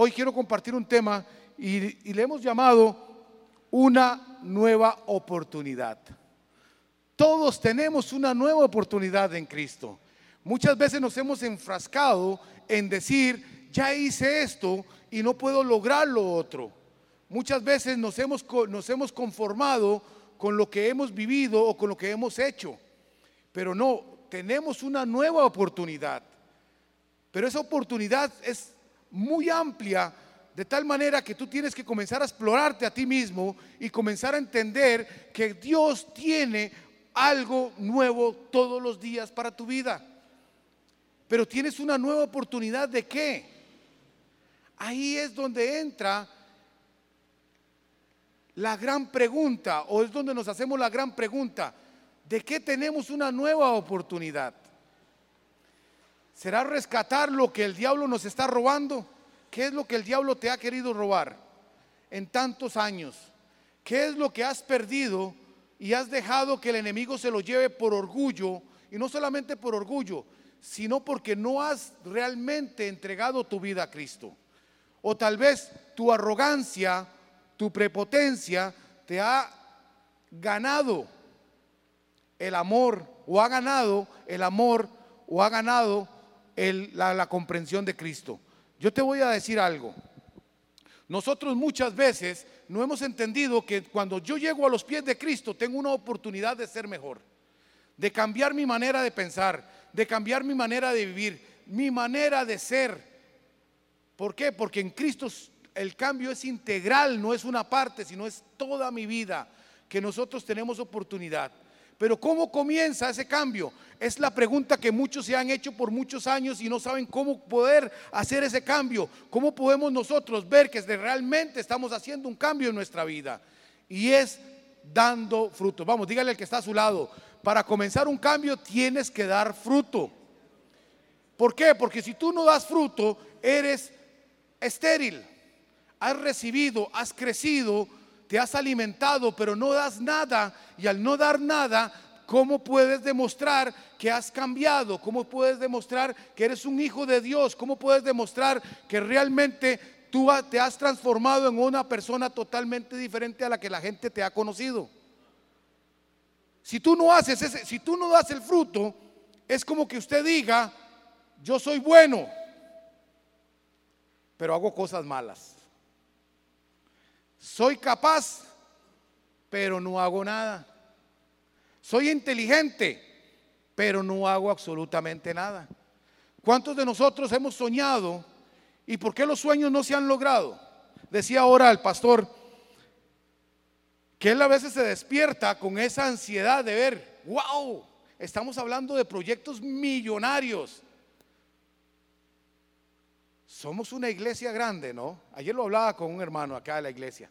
hoy quiero compartir un tema y, le hemos llamado una nueva oportunidad. Todos tenemos una nueva oportunidad en Cristo. Muchas veces nos hemos enfrascado en decir, ya hice esto y no puedo lograr lo otro. Muchas veces nos hemos, nos hemos conformado con lo que hemos vivido o con lo que hemos hecho. Pero no, tenemos una nueva oportunidad. Pero esa oportunidad es muy amplia, de tal manera que tú tienes que comenzar a explorarte a ti mismo y comenzar a entender que Dios tiene algo nuevo todos los días para tu vida. Pero tienes una nueva oportunidad de qué? Ahí es donde entra la gran pregunta, o es donde nos hacemos la gran pregunta, ¿de qué tenemos una nueva oportunidad? ¿Será rescatar lo que el diablo nos está robando? ¿Qué es lo que el diablo te ha querido robar en tantos años? ¿Qué es lo que has perdido y has dejado que el enemigo se lo lleve por orgullo? Y no solamente por orgullo, sino porque no has realmente entregado tu vida a Cristo. O tal vez tu arrogancia tu prepotencia te ha ganado el amor o ha ganado el amor o ha ganado la, la comprensión de Cristo. Yo te voy a decir algo. Nosotros muchas veces no hemos entendido que cuando yo llego a los pies de Cristo tengo una oportunidad de ser mejor, de cambiar mi manera de pensar, de cambiar mi manera de vivir, mi manera de ser. ¿Por qué? Porque en Cristo el cambio es integral, no es una parte, sino es toda mi vida que nosotros tenemos oportunidad. Pero ¿cómo comienza ese cambio? Es la pregunta que muchos se han hecho por muchos años y no saben cómo poder hacer ese cambio. ¿Cómo podemos nosotros ver que realmente estamos haciendo un cambio en nuestra vida? Y es dando fruto. Vamos, dígale al que está a su lado. Para comenzar un cambio tienes que dar fruto. ¿Por qué? Porque si tú no das fruto, eres estéril has recibido, has crecido, te has alimentado, pero no das nada. Y al no dar nada, ¿cómo puedes demostrar que has cambiado? ¿Cómo puedes demostrar que eres un hijo de Dios? ¿Cómo puedes demostrar que realmente tú te has transformado en una persona totalmente diferente a la que la gente te ha conocido? Si tú no haces ese, si tú no das el fruto, es como que usted diga, yo soy bueno, pero hago cosas malas. Soy capaz, pero no hago nada. Soy inteligente, pero no hago absolutamente nada. ¿Cuántos de nosotros hemos soñado y por qué los sueños no se han logrado? Decía ahora el pastor que él a veces se despierta con esa ansiedad de ver, wow, estamos hablando de proyectos millonarios somos una iglesia grande, ¿no? Ayer lo hablaba con un hermano acá de la iglesia.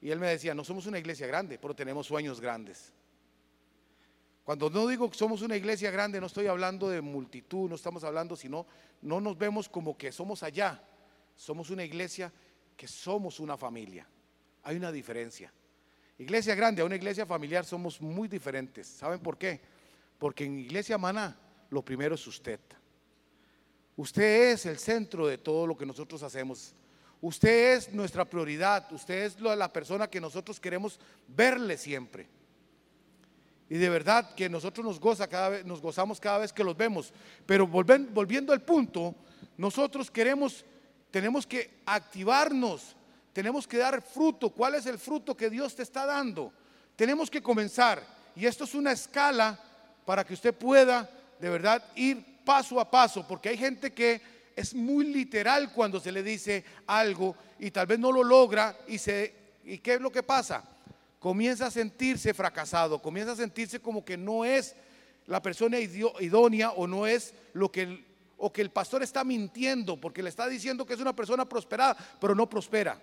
Y él me decía, no somos una iglesia grande, pero tenemos sueños grandes. Cuando no digo que somos una iglesia grande, no estoy hablando de multitud, no estamos hablando, sino no nos vemos como que somos allá. Somos una iglesia que somos una familia. Hay una diferencia. Iglesia grande a una iglesia familiar somos muy diferentes. ¿Saben por qué? Porque en iglesia maná lo primero es usted. Usted es el centro de todo lo que nosotros hacemos. Usted es nuestra prioridad. Usted es la persona que nosotros queremos verle siempre. Y de verdad que nosotros nos, goza cada vez, nos gozamos cada vez que los vemos. Pero volviendo al punto, nosotros queremos, tenemos que activarnos, tenemos que dar fruto. ¿Cuál es el fruto que Dios te está dando? Tenemos que comenzar. Y esto es una escala para que usted pueda de verdad ir paso a paso, porque hay gente que es muy literal cuando se le dice algo y tal vez no lo logra y se ¿y qué es lo que pasa? Comienza a sentirse fracasado, comienza a sentirse como que no es la persona idónea o no es lo que el, o que el pastor está mintiendo porque le está diciendo que es una persona prosperada, pero no prospera.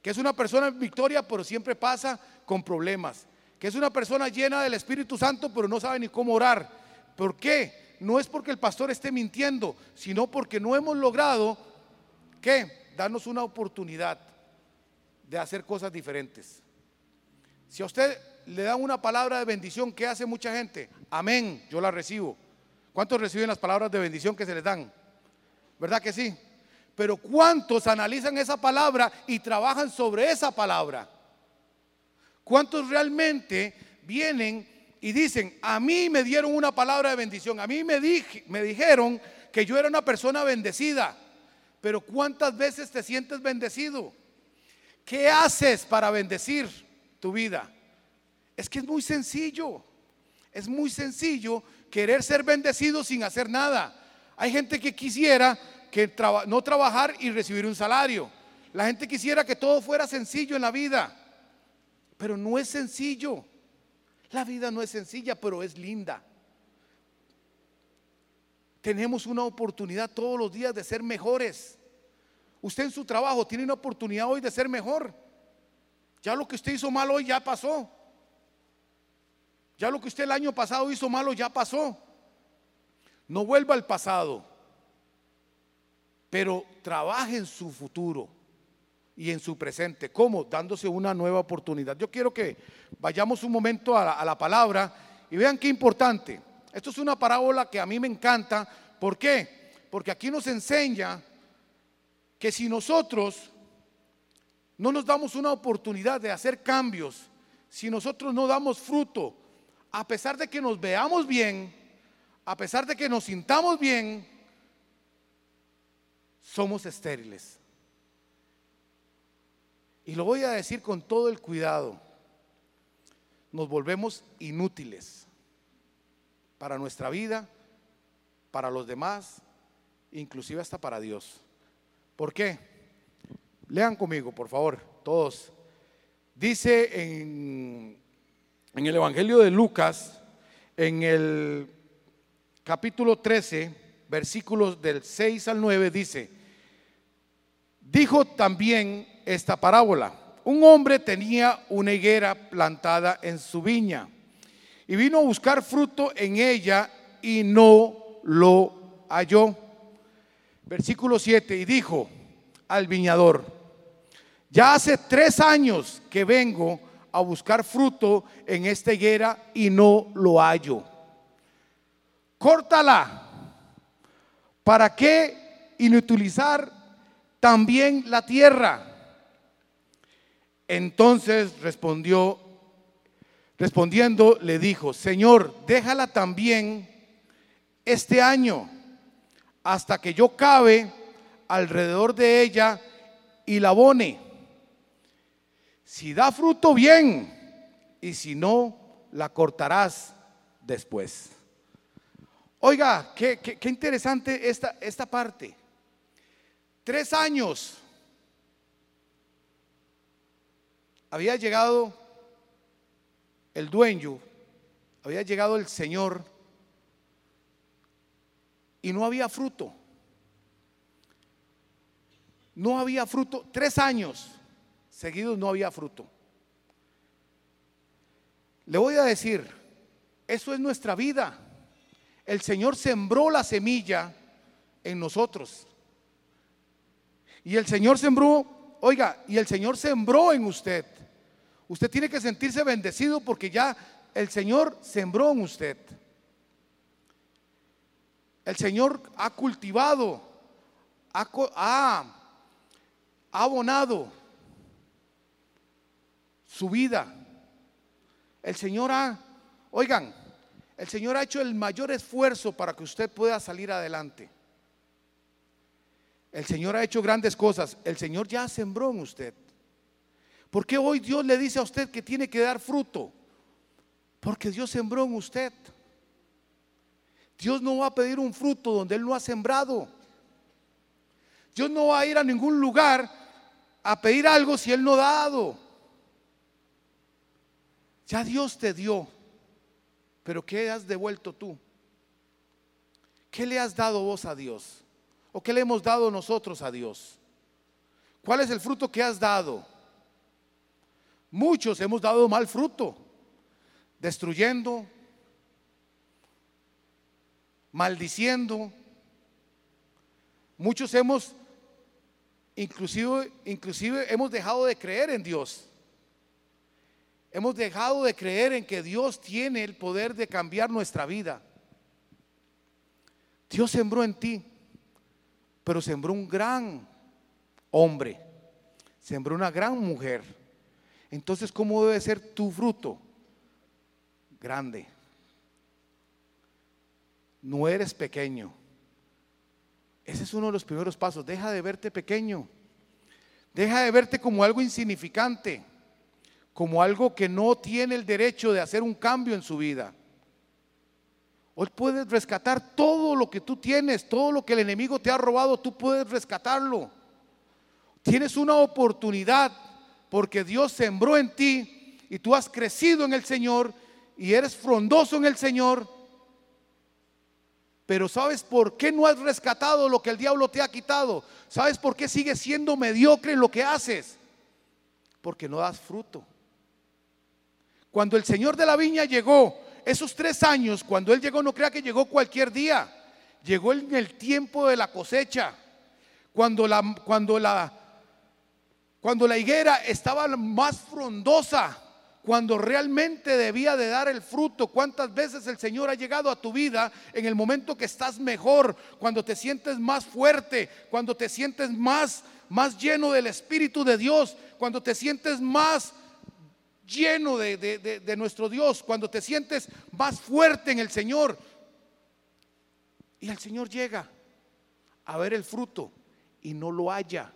Que es una persona en victoria, pero siempre pasa con problemas. Que es una persona llena del Espíritu Santo, pero no sabe ni cómo orar. ¿Por qué? No es porque el pastor esté mintiendo, sino porque no hemos logrado, ¿qué? Darnos una oportunidad de hacer cosas diferentes. Si a usted le dan una palabra de bendición, ¿qué hace mucha gente? Amén, yo la recibo. ¿Cuántos reciben las palabras de bendición que se les dan? ¿Verdad que sí? Pero ¿cuántos analizan esa palabra y trabajan sobre esa palabra? ¿Cuántos realmente vienen y dicen, a mí me dieron una palabra de bendición, a mí me, me dijeron que yo era una persona bendecida, pero ¿cuántas veces te sientes bendecido? ¿Qué haces para bendecir tu vida? Es que es muy sencillo, es muy sencillo querer ser bendecido sin hacer nada. Hay gente que quisiera que no trabajar y recibir un salario. La gente quisiera que todo fuera sencillo en la vida, pero no es sencillo. La vida no es sencilla, pero es linda. Tenemos una oportunidad todos los días de ser mejores. Usted en su trabajo tiene una oportunidad hoy de ser mejor. Ya lo que usted hizo mal hoy ya pasó. Ya lo que usted el año pasado hizo malo ya pasó. No vuelva al pasado, pero trabaje en su futuro y en su presente. ¿Cómo? Dándose una nueva oportunidad. Yo quiero que vayamos un momento a la, palabra y vean qué importante. Esto es una parábola que a mí me encanta. ¿Por qué? Porque aquí nos enseña que si nosotros no nos damos una oportunidad de hacer cambios, si nosotros no damos fruto, a pesar de que nos veamos bien, a pesar de que nos sintamos bien, somos estériles. Y lo voy a decir con todo el cuidado. Nos volvemos inútiles para nuestra vida, para los demás, inclusive hasta para Dios. ¿Por qué? Lean conmigo, por favor, todos. Dice en en el Evangelio de Lucas, en el capítulo 13, versículos del 6 al 9, dice, dijo también esta parábola, un hombre tenía una higuera plantada en su viña y vino a buscar fruto en ella y no lo halló. Versículo 7, y dijo al viñador, ya hace tres años que vengo a buscar fruto en esta higuera y no lo hallo. Córtala. ¿Para qué inutilizar también la tierra? Entonces respondió, respondiendo, le dijo, Señor, déjala también este año hasta que yo cabe alrededor de ella y la abone. Si da fruto, bien. Y si no, la cortarás después. Oiga, qué, qué, interesante esta, esta parte. Tres años había llegado el dueño, había llegado el Señor y no había fruto. No había fruto. Tres años seguidos no había fruto. Le voy a decir, eso es nuestra vida. El Señor sembró la semilla en nosotros. Y el Señor sembró, oiga, y el Señor sembró en usted. Usted tiene que sentirse bendecido porque ya el Señor sembró en usted. El Señor ha cultivado, ha, ha abonado su vida. El Señor ha, oigan, el Señor ha hecho el mayor esfuerzo para que usted pueda salir adelante. El Señor ha hecho grandes cosas. El Señor ya sembró en usted. ¿Por qué hoy Dios le dice a usted que tiene que dar fruto? Porque Dios sembró en usted. Dios no va a pedir un fruto donde Él no ha sembrado. Dios no va a ir a ningún lugar a pedir algo si Él no ha dado. Ya Dios te dio, pero ¿qué has devuelto tú? ¿Qué le has dado vos a Dios? ¿O qué le hemos dado nosotros a Dios? ¿Cuál es el fruto que has dado? Muchos hemos dado mal fruto, destruyendo, maldiciendo. Muchos hemos, inclusive, inclusive hemos dejado de creer en Dios. Hemos dejado de creer en que Dios tiene el poder de cambiar nuestra vida. Dios sembró en ti, pero sembró un gran hombre, sembró una gran mujer. Entonces, ¿cómo debe ser tu fruto? Grande. No eres pequeño. Ese es uno de los primeros pasos. Deja de verte pequeño. Deja de verte como algo insignificante, como algo que no tiene el derecho de hacer un cambio en su vida. Hoy puedes rescatar todo lo que tú tienes, todo lo que el enemigo te ha robado, tú puedes rescatarlo. Tienes una oportunidad porque Dios sembró en ti y tú has crecido en el Señor y eres frondoso en el Señor. Pero ¿sabes por qué no has rescatado lo que el diablo te ha quitado? ¿Sabes por qué sigues siendo mediocre en lo que haces? Porque no das fruto. Cuando el Señor de la viña llegó, esos tres años, cuando Él llegó, no crea que llegó cualquier día. Llegó en el tiempo de la cosecha. Cuando la, cuando la, cuando la higuera estaba más frondosa, cuando realmente debía de dar el fruto. ¿Cuántas veces el Señor ha llegado a tu vida en el momento que estás mejor, cuando te sientes más fuerte, cuando te sientes más más lleno del espíritu de Dios, cuando te sientes más lleno de, de nuestro Dios, cuando te sientes más fuerte en el Señor. Y el Señor llega a ver el fruto y no lo halla.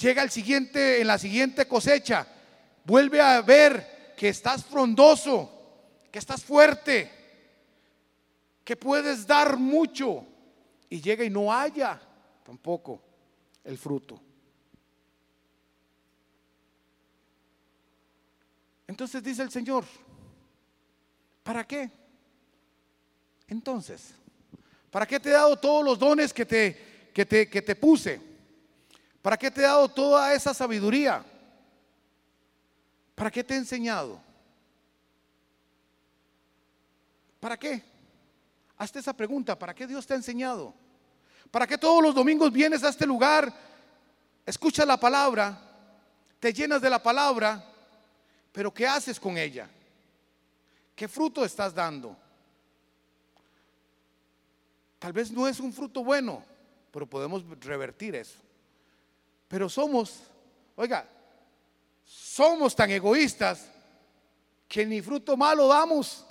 llega el siguiente, en la siguiente cosecha, vuelve a ver que estás frondoso, que estás fuerte, que puedes dar mucho. Y llega y no haya tampoco el fruto. Entonces dice el Señor, ¿para qué? Entonces, ¿para qué te he dado todos los dones que te, que te, que te puse? ¿Para qué te he dado toda esa sabiduría? ¿Para qué te he enseñado? ¿Para qué? Hazte esa pregunta, ¿para qué Dios te ha enseñado? ¿Para qué todos los domingos vienes a este lugar, escuchas la palabra, te llenas de la palabra, pero ¿qué haces con ella? ¿Qué fruto estás dando? Tal vez no es un fruto bueno, pero podemos revertir eso. Pero somos, oiga, somos tan egoístas que ni fruto malo damos.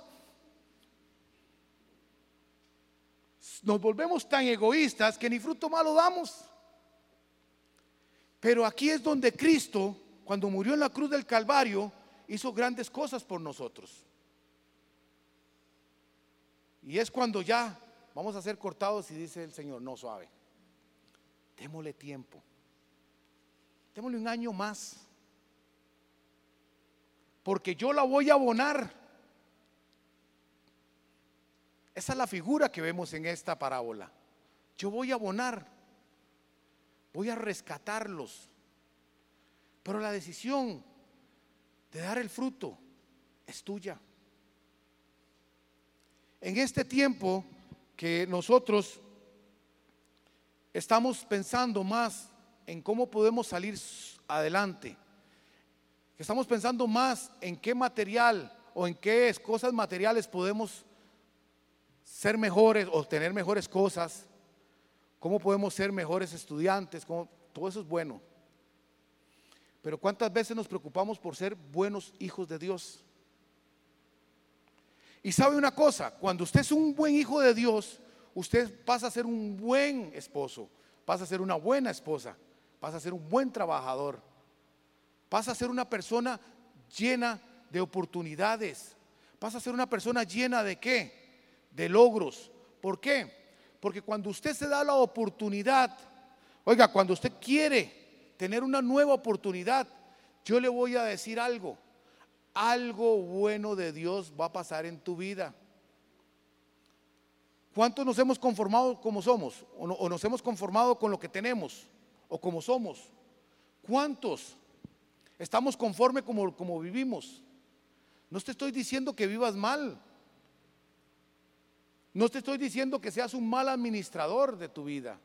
Nos volvemos tan egoístas que ni fruto malo damos. Pero aquí es donde Cristo, cuando murió en la cruz del Calvario, hizo grandes cosas por nosotros. Y es cuando ya vamos a ser cortados y dice el Señor, no suave, démosle tiempo. Démosle un año más. Porque yo la voy a abonar. Esa es la figura que vemos en esta parábola. Yo voy a abonar. Voy a rescatarlos. Pero la decisión de dar el fruto es tuya. En este tiempo que nosotros estamos pensando más en cómo podemos salir adelante. estamos pensando más en qué material o en qué cosas materiales podemos ser mejores o tener mejores cosas. Cómo podemos ser mejores estudiantes. todo eso es bueno. Pero ¿cuántas veces nos preocupamos por ser buenos hijos de Dios? Y sabe una cosa, cuando usted es un buen hijo de Dios, usted pasa a ser un buen esposo, pasa a ser una buena esposa vas a ser un buen trabajador, vas a ser una persona llena de oportunidades, vas a ser una persona llena de qué? De logros. ¿Por qué? Porque cuando usted se da la oportunidad, oiga, cuando usted quiere tener una nueva oportunidad, yo le voy a decir algo, algo bueno de Dios va a pasar en tu vida. ¿Cuántos nos hemos conformado como somos? ¿O, nos hemos conformado con lo que tenemos? o como somos. ¿Cuántos estamos conforme como, como vivimos? No te estoy diciendo que vivas mal. No te estoy diciendo que seas un mal administrador de tu vida.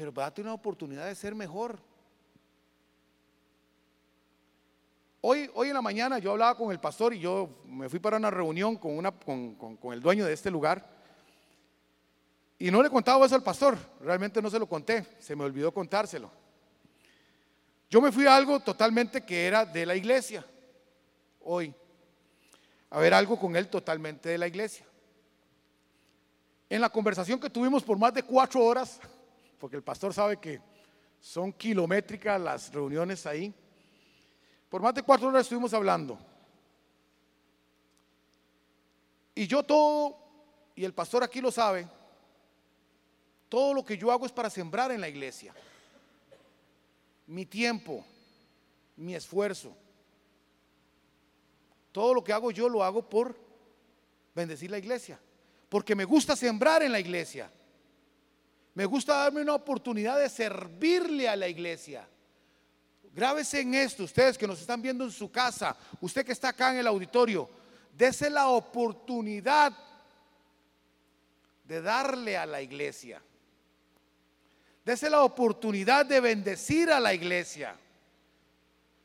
Pero date una oportunidad de ser mejor. Hoy, hoy en la mañana yo hablaba con el pastor y yo me fui para una reunión con, con el dueño de este lugar. Y no le contaba eso al pastor, realmente no se lo conté, se me olvidó contárselo. Yo me fui a algo totalmente que era de la iglesia, hoy, a ver algo con él totalmente de la iglesia. En la conversación que tuvimos por más de cuatro horas, porque el pastor sabe que son kilométricas las reuniones ahí, por más de cuatro horas estuvimos hablando. Y yo todo, y el pastor aquí lo sabe, todo lo que yo hago es para sembrar en la iglesia. Mi tiempo, mi esfuerzo. Todo lo que hago yo lo hago por bendecir la iglesia. Porque me gusta sembrar en la iglesia. Me gusta darme una oportunidad de servirle a la iglesia. Grábese en esto, ustedes que nos están viendo en su casa, usted que está acá en el auditorio, dese la oportunidad de darle a la iglesia. Dese la oportunidad de bendecir a la iglesia.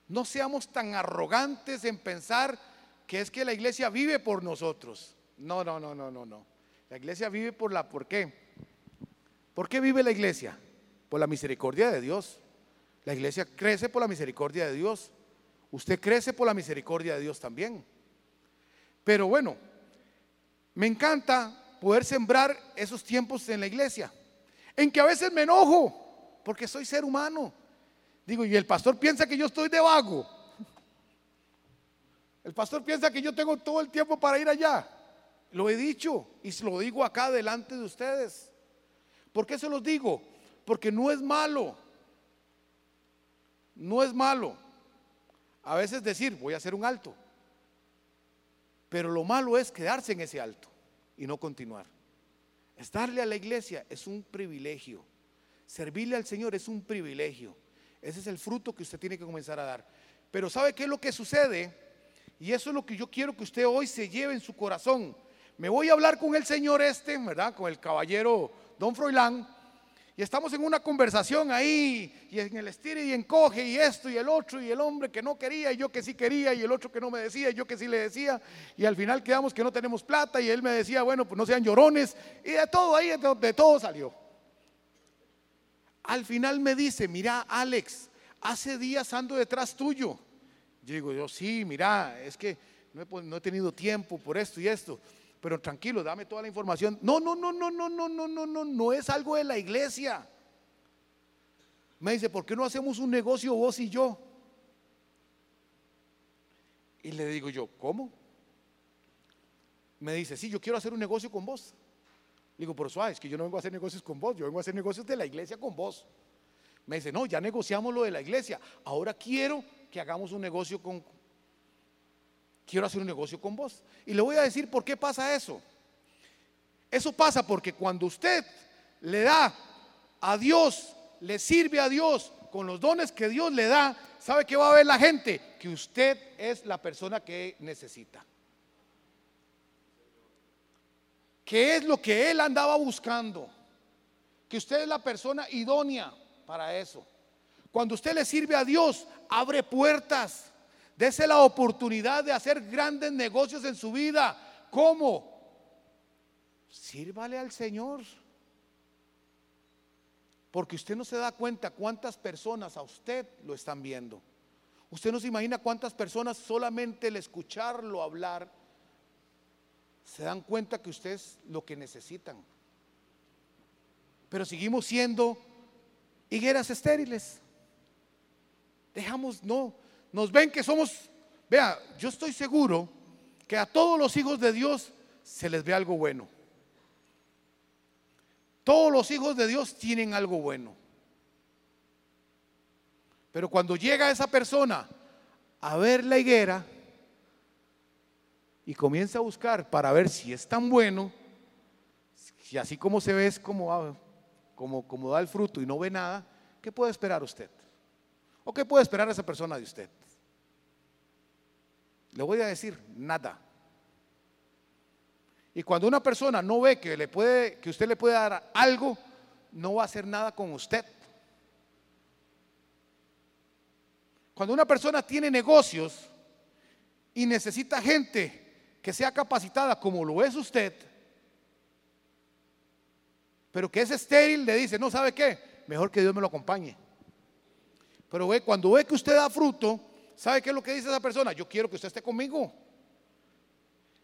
No seamos tan arrogantes en pensar que es que la iglesia vive por nosotros. No, no, no, no, no, no. La iglesia vive por la, ¿por qué? ¿Por qué vive la iglesia? Por la misericordia de Dios. La iglesia crece por la misericordia de Dios. Usted crece por la misericordia de Dios también. Pero bueno, me encanta poder sembrar esos tiempos en la iglesia en que a veces me enojo porque soy ser humano. Digo, y el pastor piensa que yo estoy de vago. El pastor piensa que yo tengo todo el tiempo para ir allá. Lo he dicho y lo digo acá delante de ustedes. ¿Por qué se los digo? Porque no es malo. No es malo. A veces decir, voy a hacer un alto. Pero lo malo es quedarse en ese alto y no continuar. Estarle a la iglesia es un privilegio. Servirle al Señor es un privilegio. Ese es el fruto que usted tiene que comenzar a dar. Pero ¿sabe qué es lo que sucede? Y eso es lo que yo quiero que usted hoy se lleve en su corazón. Me voy a hablar con el Señor este, ¿verdad? Con el caballero Don Froilán. Y estamos en una conversación ahí, y en el estire y encoge, y esto y el otro, y el hombre que no quería, y yo que sí quería, y el otro que no me decía, y yo que sí le decía, y al final quedamos que no tenemos plata, y él me decía, bueno, pues no sean llorones, y de todo ahí, de, todo salió. Al final me dice, mira, Alex, hace días ando detrás tuyo. Yo digo, yo sí, mira, es que no he, no he tenido tiempo por esto y esto pero tranquilo, dame toda la información. No, no, no, no, no, no, no, no, no, no es algo de la iglesia. Me dice, ¿por qué no hacemos un negocio vos y yo? Y le digo yo, ¿cómo? Me dice, sí, yo quiero hacer un negocio con vos. Le digo, pero suave, es que yo no vengo a hacer negocios con vos, yo vengo a hacer negocios de la iglesia con vos. Me dice, no, ya negociamos lo de la iglesia, ahora quiero que hagamos un negocio con, quiero hacer un negocio con vos. Y le voy a decir por qué pasa eso. Eso pasa porque cuando usted le da a Dios, le sirve a Dios con los dones que Dios le da, ¿sabe qué va a ver la gente? Que usted es la persona que necesita. ¿Qué es lo que él andaba buscando? Que usted es la persona idónea para eso. Cuando usted le sirve a Dios, abre puertas. Dese la oportunidad de hacer grandes negocios en su vida. ¿Cómo? Sírvale al Señor. Porque usted no se da cuenta cuántas personas a usted lo están viendo. Usted no se imagina cuántas personas solamente el escucharlo hablar se dan cuenta que usted es lo que necesitan. Pero seguimos siendo higueras estériles. Dejamos, no, nos ven que somos, vea, yo estoy seguro que a todos los hijos de Dios se les ve algo bueno. Todos los hijos de Dios tienen algo bueno. Pero cuando llega esa persona a ver la higuera y comienza a buscar para ver si es tan bueno, si así como se ve es como, como, como da el fruto y no ve nada, ¿qué puede esperar usted? ¿O qué puede esperar esa persona de usted? Le voy a decir nada. Y cuando una persona no ve que, le puede, que usted le puede dar algo, no va a hacer nada con usted. Cuando una persona tiene negocios y necesita gente que sea capacitada como lo es usted, pero que es estéril, le dice, no sabe qué, mejor que Dios me lo acompañe. Pero ve, cuando ve que usted da fruto, ¿sabe qué es lo que dice esa persona? Yo quiero que usted esté conmigo.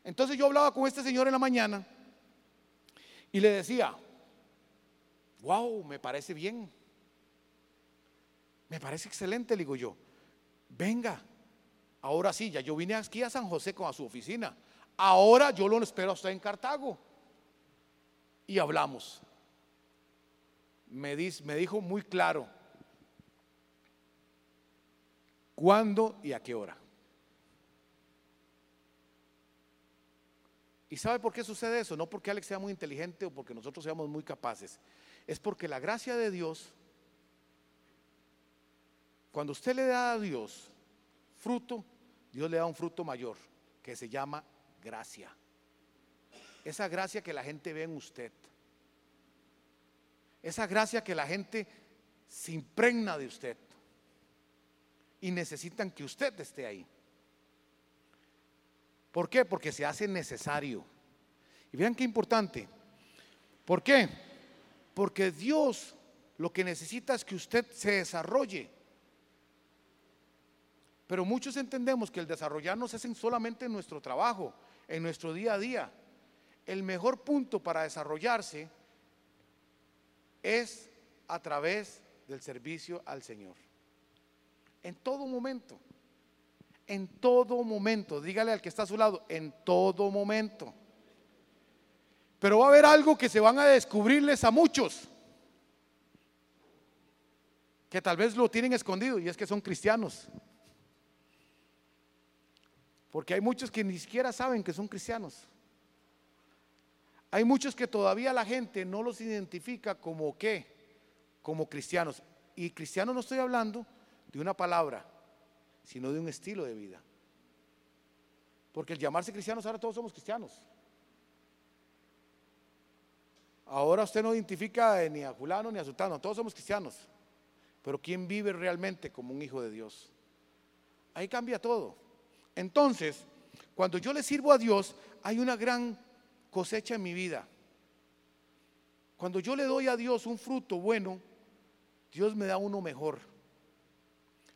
Entonces yo hablaba con este señor en la mañana y le decía, wow, me parece bien. Me parece excelente, le digo yo. Venga, ahora sí, ya yo vine aquí a San José con a su oficina. Ahora yo lo espero a usted en Cartago. Y hablamos. Me, me dijo muy claro cuándo y a qué hora. ¿Y sabe por qué sucede eso? No porque Alex sea muy inteligente o porque nosotros seamos muy capaces. Es porque la gracia de Dios, cuando usted le da a Dios fruto, Dios le da un fruto mayor que se llama gracia. Esa gracia que la gente ve en usted. Esa gracia que la gente se impregna de usted. Y necesitan que usted esté ahí. ¿Por qué? Porque se hace necesario. Y vean qué importante. ¿Por qué? Porque Dios lo que necesita es que usted se desarrolle. Pero muchos entendemos que el desarrollarnos es solamente en nuestro trabajo, en nuestro día a día. El mejor punto para desarrollarse es a través del servicio al Señor. En todo momento en todo momento. Dígale al que está a su lado, en todo momento. Pero va a haber algo que se van a descubrirles a muchos, que tal vez lo tienen escondido, y es que son cristianos. Porque hay muchos que ni siquiera saben que son cristianos. Hay muchos que todavía la gente no los identifica como qué, como cristianos. Y cristiano no estoy hablando de una palabra, sino de un estilo de vida. Porque el llamarse cristianos, ahora todos somos cristianos. Ahora usted no identifica ni a fulano ni a sultano, todos somos cristianos. Pero ¿quién vive realmente como un hijo de Dios? Ahí cambia todo. Entonces, cuando yo le sirvo a Dios, hay una gran cosecha en mi vida. Cuando yo le doy a Dios un fruto bueno, Dios me da uno mejor.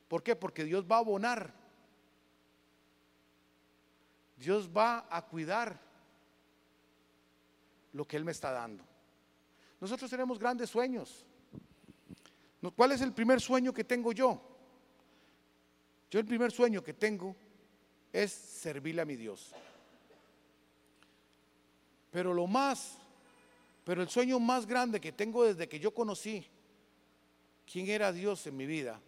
¿Por qué? Porque Dios va a abonar. Dios va a cuidar lo que Él me está dando. Nosotros tenemos grandes sueños. ¿Cuál es el primer sueño que tengo yo? Yo el primer sueño que tengo es servirle a mi Dios. Pero lo más, pero el sueño más grande que tengo desde que yo conocí quién era Dios en mi vida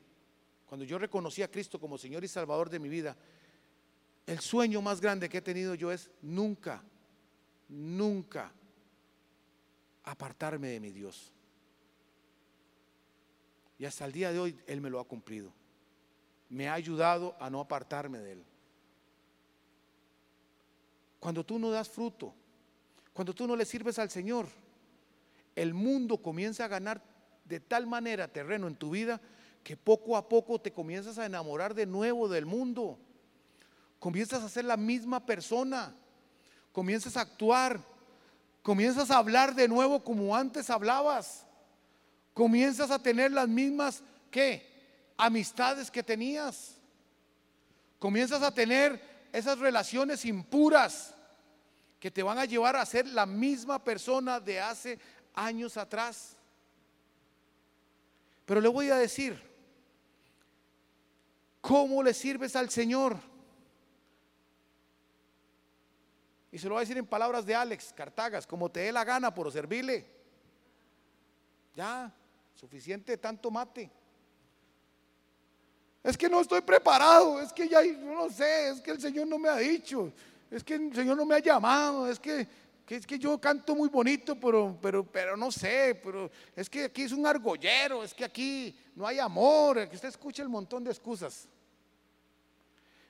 cuando yo reconocí a Cristo como Señor y Salvador de mi vida, el sueño más grande que he tenido yo es nunca, nunca apartarme de mi Dios. Y hasta el día de hoy Él me lo ha cumplido. Me ha ayudado a no apartarme de Él. Cuando tú no das fruto, cuando tú no le sirves al Señor, el mundo comienza a ganar de tal manera terreno en tu vida que poco a poco te comienzas a enamorar de nuevo del mundo. Comienzas a ser la misma persona. Comienzas a actuar. Comienzas a hablar de nuevo como antes hablabas. Comienzas a tener las mismas, ¿qué? Amistades que tenías. Comienzas a tener esas relaciones impuras que te van a llevar a ser la misma persona de hace años atrás. Pero le voy a decir, ¿Cómo le sirves al Señor? Y se lo voy a decir en palabras de Alex Cartagas, como te dé la gana por servirle. Ya, suficiente tanto mate. Es que no estoy preparado, es que ya no sé, es que el Señor no me ha dicho, es que el Señor no me ha llamado, es que, es que yo canto muy bonito, pero, pero, pero no sé, pero es que aquí es un argollero, es que aquí no hay amor, que usted escucha el montón de excusas.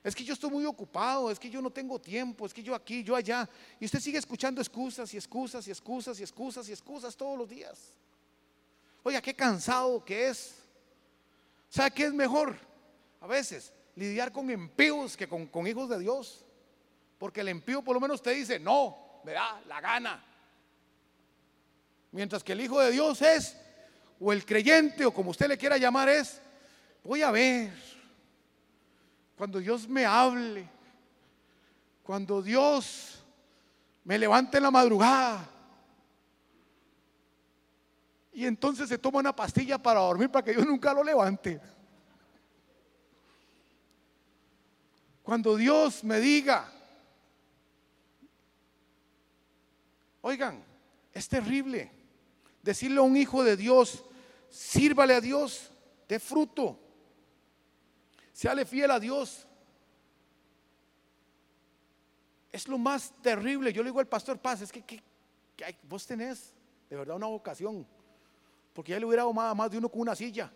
Es que yo estoy muy ocupado, es que yo no tengo tiempo, es que yo aquí, yo allá. Y usted sigue escuchando excusas y excusas y excusas y excusas y excusas todos los días. Oiga, qué cansado que es. ¿Sabe qué es mejor? A veces lidiar con empíos que con, hijos de Dios. Porque el empío por lo menos te dice, no, me da la gana. Mientras que el Hijo de Dios es, o el creyente, o como usted le quiera llamar, es, voy a ver, cuando Dios me hable, cuando Dios me levante en la madrugada, y entonces se toma una pastilla para dormir para que Dios nunca lo levante. Cuando Dios me diga, oigan, es terrible decirle a un hijo de Dios, sírvale a Dios, de fruto, séale fiel a Dios. Es lo más terrible. Yo le digo al pastor Paz, es que, vos tenés de verdad una vocación, porque ya le hubiera dado más de uno con una silla.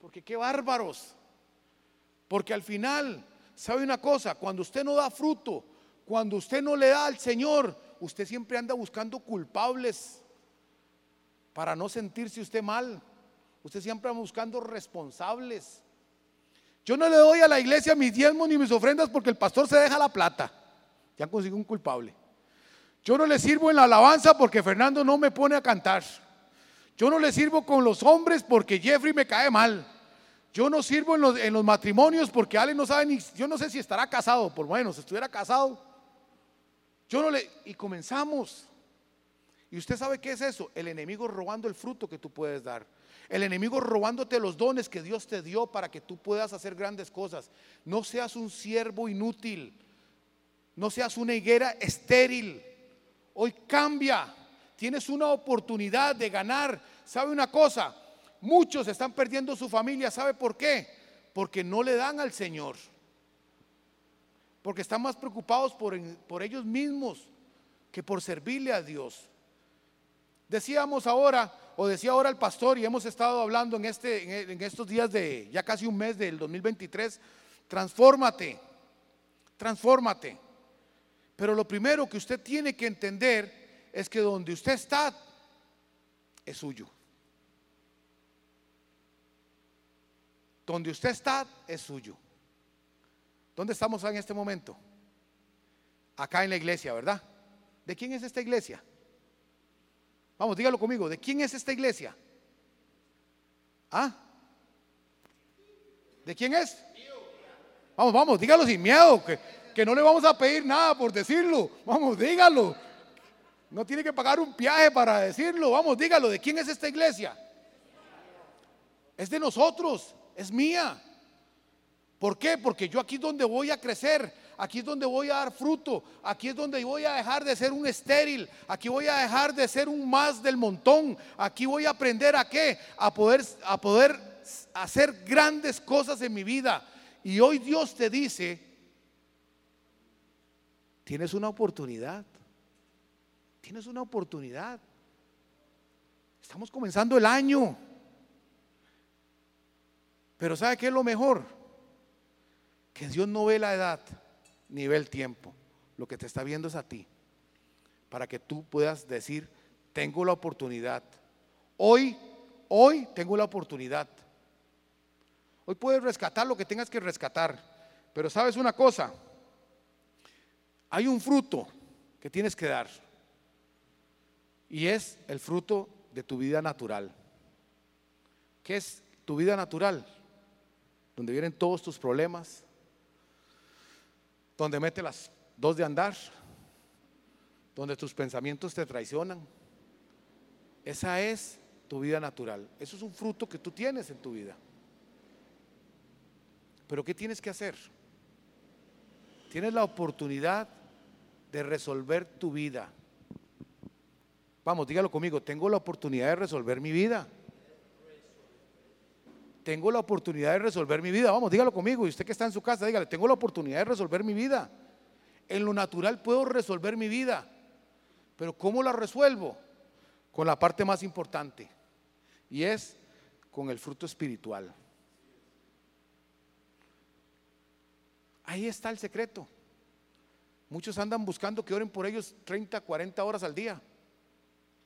Porque qué bárbaros. Porque al final ¿Sabe una cosa? Cuando usted no da fruto, cuando usted no le da al Señor, usted siempre anda buscando culpables para no sentirse usted mal. Usted siempre anda buscando responsables. Yo no le doy a la iglesia mis diezmos ni mis ofrendas porque el pastor se deja la plata. Ya consigo un culpable. Yo no le sirvo en la alabanza porque Fernando no me pone a cantar. Yo no le sirvo con los hombres porque Jeffrey me cae mal. Yo no sirvo en los, matrimonios porque Ale no sabe ni, yo no sé si estará casado, por bueno, si estuviera casado. Yo no le, y comenzamos. Y usted sabe qué es eso, el enemigo robando el fruto que tú puedes dar. El enemigo robándote los dones que Dios te dio para que tú puedas hacer grandes cosas. No seas un siervo inútil. No seas una higuera estéril. Hoy cambia. Tienes una oportunidad de ganar. ¿Sabe una cosa? Muchos están perdiendo su familia. ¿Sabe por qué? Porque no le dan al Señor. Porque están más preocupados por, por ellos mismos que por servirle a Dios. Decíamos ahora, o decía ahora el pastor, y hemos estado hablando en, este, en estos días de ya casi un mes del 2023, transfórmate, transfórmate. Pero lo primero que usted tiene que entender es que donde usted está es suyo. Donde usted está es suyo. ¿Dónde estamos en este momento? Acá en la iglesia, ¿verdad? ¿De quién es esta iglesia? Vamos, dígalo conmigo. ¿De quién es esta iglesia? ¿Ah? ¿De quién es? Vamos, vamos, dígalo sin miedo, que, que no le vamos a pedir nada por decirlo. Vamos, dígalo. No tiene que pagar un viaje para decirlo. Vamos, dígalo. ¿De quién es esta iglesia? Es de nosotros es mía. ¿Por qué? Porque yo aquí es donde voy a crecer, aquí es donde voy a dar fruto, aquí es donde voy a dejar de ser un estéril, aquí voy a dejar de ser un más del montón, aquí voy a aprender a qué, a poder, a poder hacer grandes cosas en mi vida. Y hoy Dios te dice, tienes una oportunidad, tienes una oportunidad. Estamos comenzando el año. Pero ¿sabe qué es lo mejor? Que Dios no ve la edad ni ve el tiempo. Lo que te está viendo es a ti. Para que tú puedas decir, tengo la oportunidad. Hoy, hoy tengo la oportunidad. Hoy puedes rescatar lo que tengas que rescatar. Pero sabes una cosa, hay un fruto que tienes que dar. Y es el fruto de tu vida natural. ¿Qué es tu vida natural? donde vienen todos tus problemas, donde mete las dos de andar, donde tus pensamientos te traicionan. Esa es tu vida natural. Eso es un fruto que tú tienes en tu vida. Pero ¿qué tienes que hacer? Tienes la oportunidad de resolver tu vida. Vamos, dígalo conmigo, tengo la oportunidad de resolver mi vida tengo la oportunidad de resolver mi vida. Vamos, dígalo conmigo. Y usted que está en su casa, dígale, tengo la oportunidad de resolver mi vida. En lo natural puedo resolver mi vida. Pero ¿cómo la resuelvo? Con la parte más importante. Y es con el fruto espiritual. Ahí está el secreto. Muchos andan buscando que oren por ellos 30, 40 horas al día.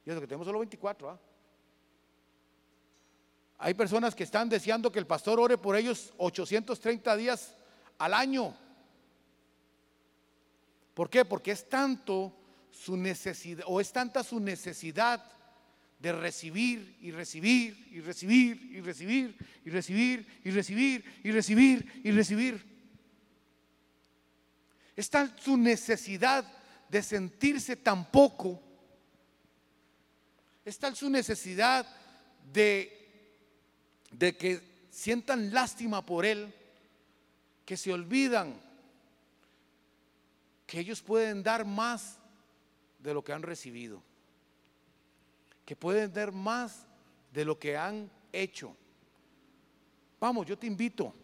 Y eso que tenemos solo 24. ¿ah? Hay personas que están deseando que el pastor ore por ellos 830 días al año. ¿Por qué? Porque es tanto su necesidad, o es tanta su necesidad de recibir y recibir y recibir y recibir y recibir y recibir y recibir y recibir. Es tal su necesidad de sentirse tan poco. Es tal su necesidad de, de que sientan lástima por él, que se olvidan que ellos pueden dar más de lo que han recibido que pueden dar más de lo que han hecho. Vamos, yo te invito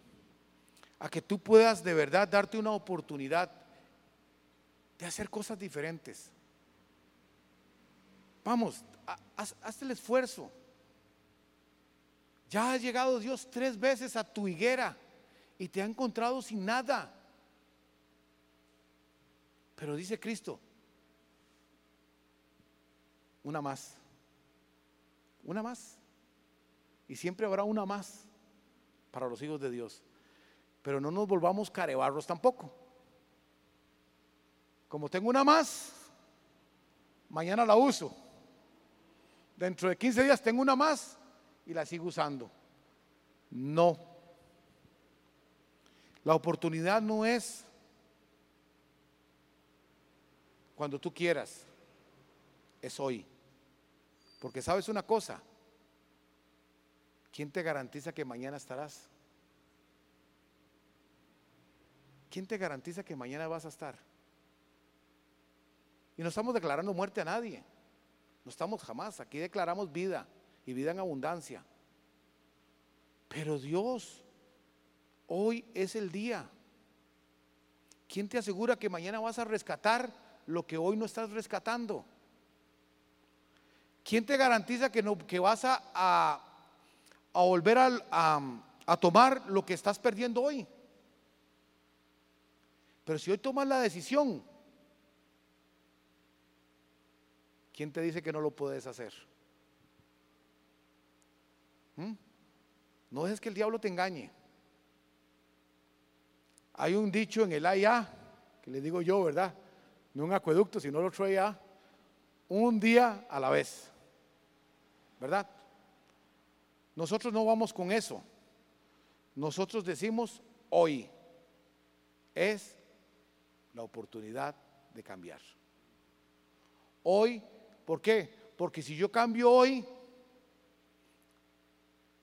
a que tú puedas de verdad darte una oportunidad de hacer cosas diferentes. Vamos, haz, el esfuerzo. Ya ha llegado Dios tres veces a tu higuera y te ha encontrado sin nada. Pero dice Cristo, una más. Una más. Y siempre habrá una más para los hijos de Dios. Pero no nos volvamos carebarros tampoco. Como tengo una más, mañana la uso. Dentro de 15 días tengo una más y la sigo usando. No. La oportunidad no es cuando tú quieras, es hoy. Porque sabes una cosa, ¿quién te garantiza que mañana estarás? ¿Quién te garantiza que mañana vas a estar? Y no estamos declarando muerte a nadie. No estamos jamás. Aquí declaramos vida y vida en abundancia. Pero Dios, hoy es el día. ¿Quién te asegura que mañana vas a rescatar lo que hoy no estás rescatando? ¿Quién te garantiza que, no, que vas a, a, volver a, a tomar lo que estás perdiendo hoy? Pero si hoy tomas la decisión, ¿quién te dice que no lo puedes hacer? ¿Mm? No dejes que el diablo te engañe. Hay un dicho en el AIA, que le digo yo, ¿verdad? No un acueducto, sino el otro AIA, un día a la vez. ¿verdad? Nosotros no vamos con eso. Nosotros decimos hoy es la oportunidad de cambiar. Hoy, ¿por qué? Porque si yo cambio hoy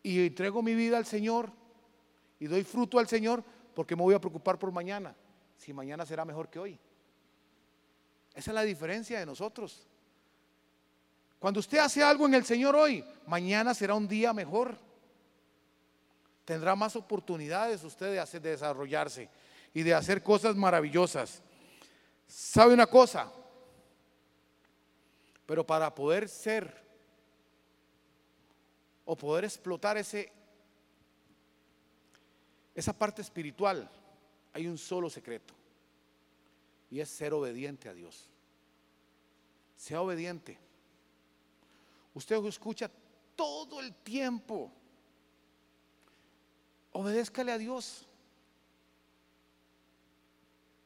y entrego mi vida al Señor y doy fruto al Señor, porque me voy a preocupar por mañana? Si mañana será mejor que hoy. Esa es la diferencia de nosotros. Cuando usted hace algo en el Señor hoy, mañana será un día mejor. Tendrá más oportunidades usted de, hacer, de desarrollarse y de hacer cosas maravillosas. ¿Sabe una cosa? Pero para poder ser o poder explotar ese esa parte espiritual, hay un solo secreto. Y es ser obediente a Dios. Sea obediente. Usted escucha todo el tiempo. Obedézcale a Dios.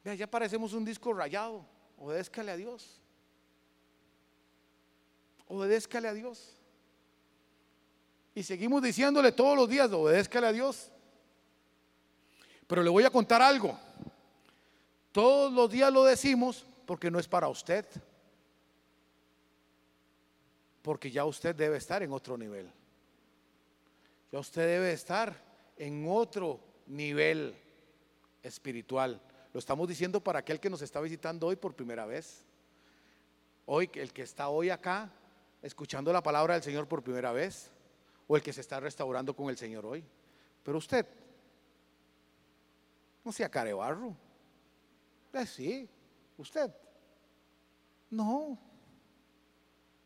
Vea, ya parecemos un disco rayado. Obedézcale a Dios. Obedézcale a Dios. Y seguimos diciéndole todos los días, obedézcale a Dios. Pero le voy a contar algo. Todos los días lo decimos porque no es para usted porque ya usted debe estar en otro nivel. Ya usted debe estar en otro nivel espiritual. Lo estamos diciendo para aquel que nos está visitando hoy por primera vez. Hoy, el que está hoy acá escuchando la palabra del Señor por primera vez, o el que se está restaurando con el Señor hoy. Pero usted, no sea carebarro. Eh, sí, usted. No,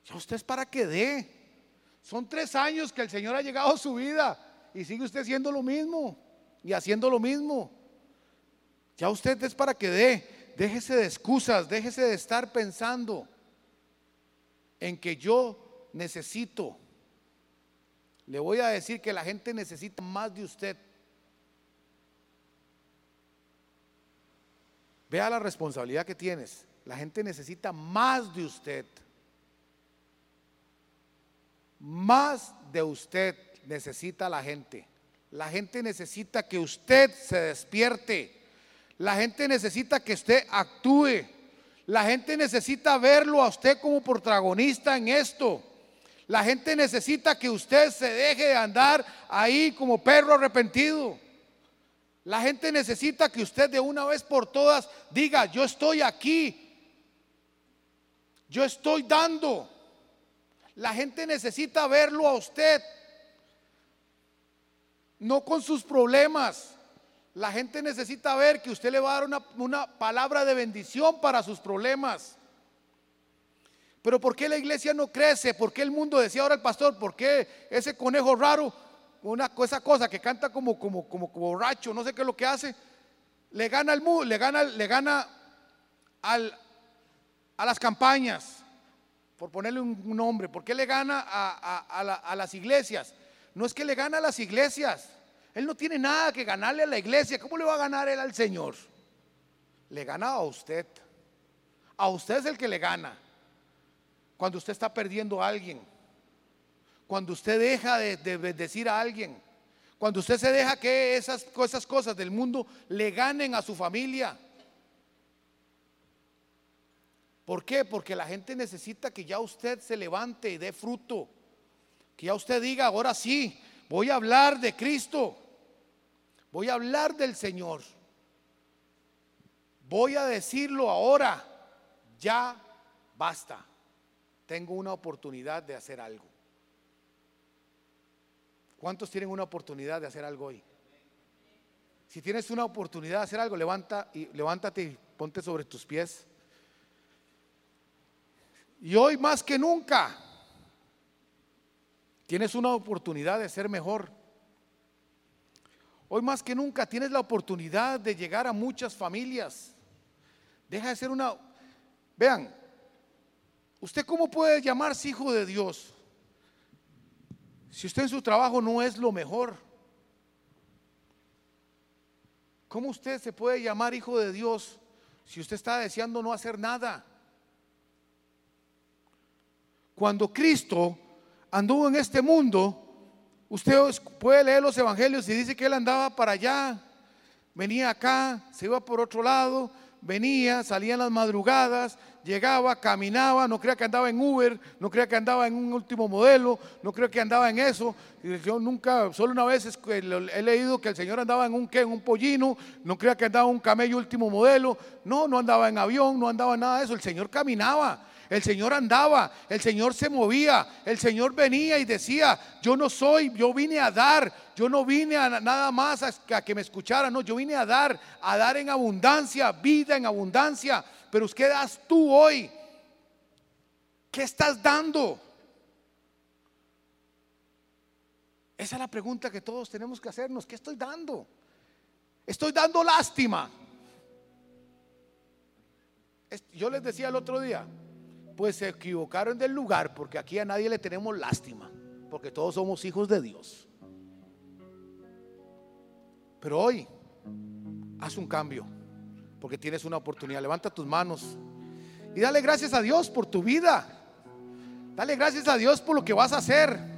ya usted es para que dé. Son tres años que el Señor ha llegado a su vida y sigue usted haciendo lo mismo y haciendo lo mismo. Ya usted es para que dé. Déjese de excusas, déjese de estar pensando en que yo necesito. Le voy a decir que la gente necesita más de usted. Vea la responsabilidad que tienes La gente necesita más de usted. Más de usted necesita la gente. La gente necesita que usted se despierte. La gente necesita que usted actúe. La gente necesita verlo a usted como protagonista en esto. La gente necesita que usted se deje de andar ahí como perro arrepentido. La gente necesita que usted de una vez por todas diga, yo estoy aquí. Yo estoy dando. La gente necesita verlo a usted. No con sus problemas. La gente necesita ver que usted le va a dar una, una palabra de bendición para sus problemas. Pero ¿por qué la iglesia no crece? ¿Por qué el mundo decía ahora el pastor? ¿Por qué ese conejo raro, una esa cosa que canta como, como, como, borracho, no sé qué es lo que hace, le gana mundo, le gana, le gana al, a las campañas, por ponerle un, nombre? ¿Por qué le gana a, a las iglesias? No es que le gana a las iglesias. Él no tiene nada que ganarle a la iglesia. ¿Cómo le va a ganar él al Señor? Le gana a usted. A usted es el que le gana. Cuando usted está perdiendo a alguien. Cuando usted deja de, bendecir a alguien. Cuando usted se deja que esas, esas cosas del mundo le ganen a su familia. ¿Por qué? Porque la gente necesita que ya usted se levante y dé fruto. Que ya usted diga, ahora sí, voy a hablar de Cristo. Voy a hablar del Señor. Voy a decirlo ahora. Ya basta tengo una oportunidad de hacer algo. ¿Cuántos tienen una oportunidad de hacer algo hoy? Si tienes una oportunidad de hacer algo, levanta y levántate y ponte sobre tus pies. Y hoy más que nunca tienes una oportunidad de ser mejor. Hoy más que nunca tienes la oportunidad de llegar a muchas familias. Deja de ser una Vean, ¿Usted cómo puede llamarse hijo de Dios? Si usted en su trabajo no es lo mejor. ¿Cómo usted se puede llamar hijo de Dios si usted está deseando no hacer nada? Cuando Cristo anduvo en este mundo, usted puede leer los evangelios y dice que él andaba para allá, venía acá, se iba por otro lado, venía, salía en las madrugadas, llegaba, caminaba, no creía que andaba en Uber, no creía que andaba en un último modelo, no creo que andaba en eso. Yo nunca, solo una vez he leído que el Señor andaba en un qué, en un pollino, no creía que andaba en un camello último modelo, no, no andaba en avión, no andaba en nada de eso, el Señor caminaba. El Señor andaba, el Señor se movía, el Señor venía y decía, yo no soy, yo vine a dar, yo no vine a nada más a, que me escucharan, no, yo vine a dar, a dar en abundancia, vida en abundancia. Pero ¿qué das tú hoy? ¿Qué estás dando? Esa es la pregunta que todos tenemos que hacernos. ¿Qué estoy dando? Estoy dando lástima. Yo les decía el otro día, pues se equivocaron del lugar porque aquí a nadie le tenemos lástima, porque todos somos hijos de Dios. Pero hoy, haz un cambio, porque tienes una oportunidad. Levanta tus manos y dale gracias a Dios por tu vida. Dale gracias a Dios por lo que vas a hacer.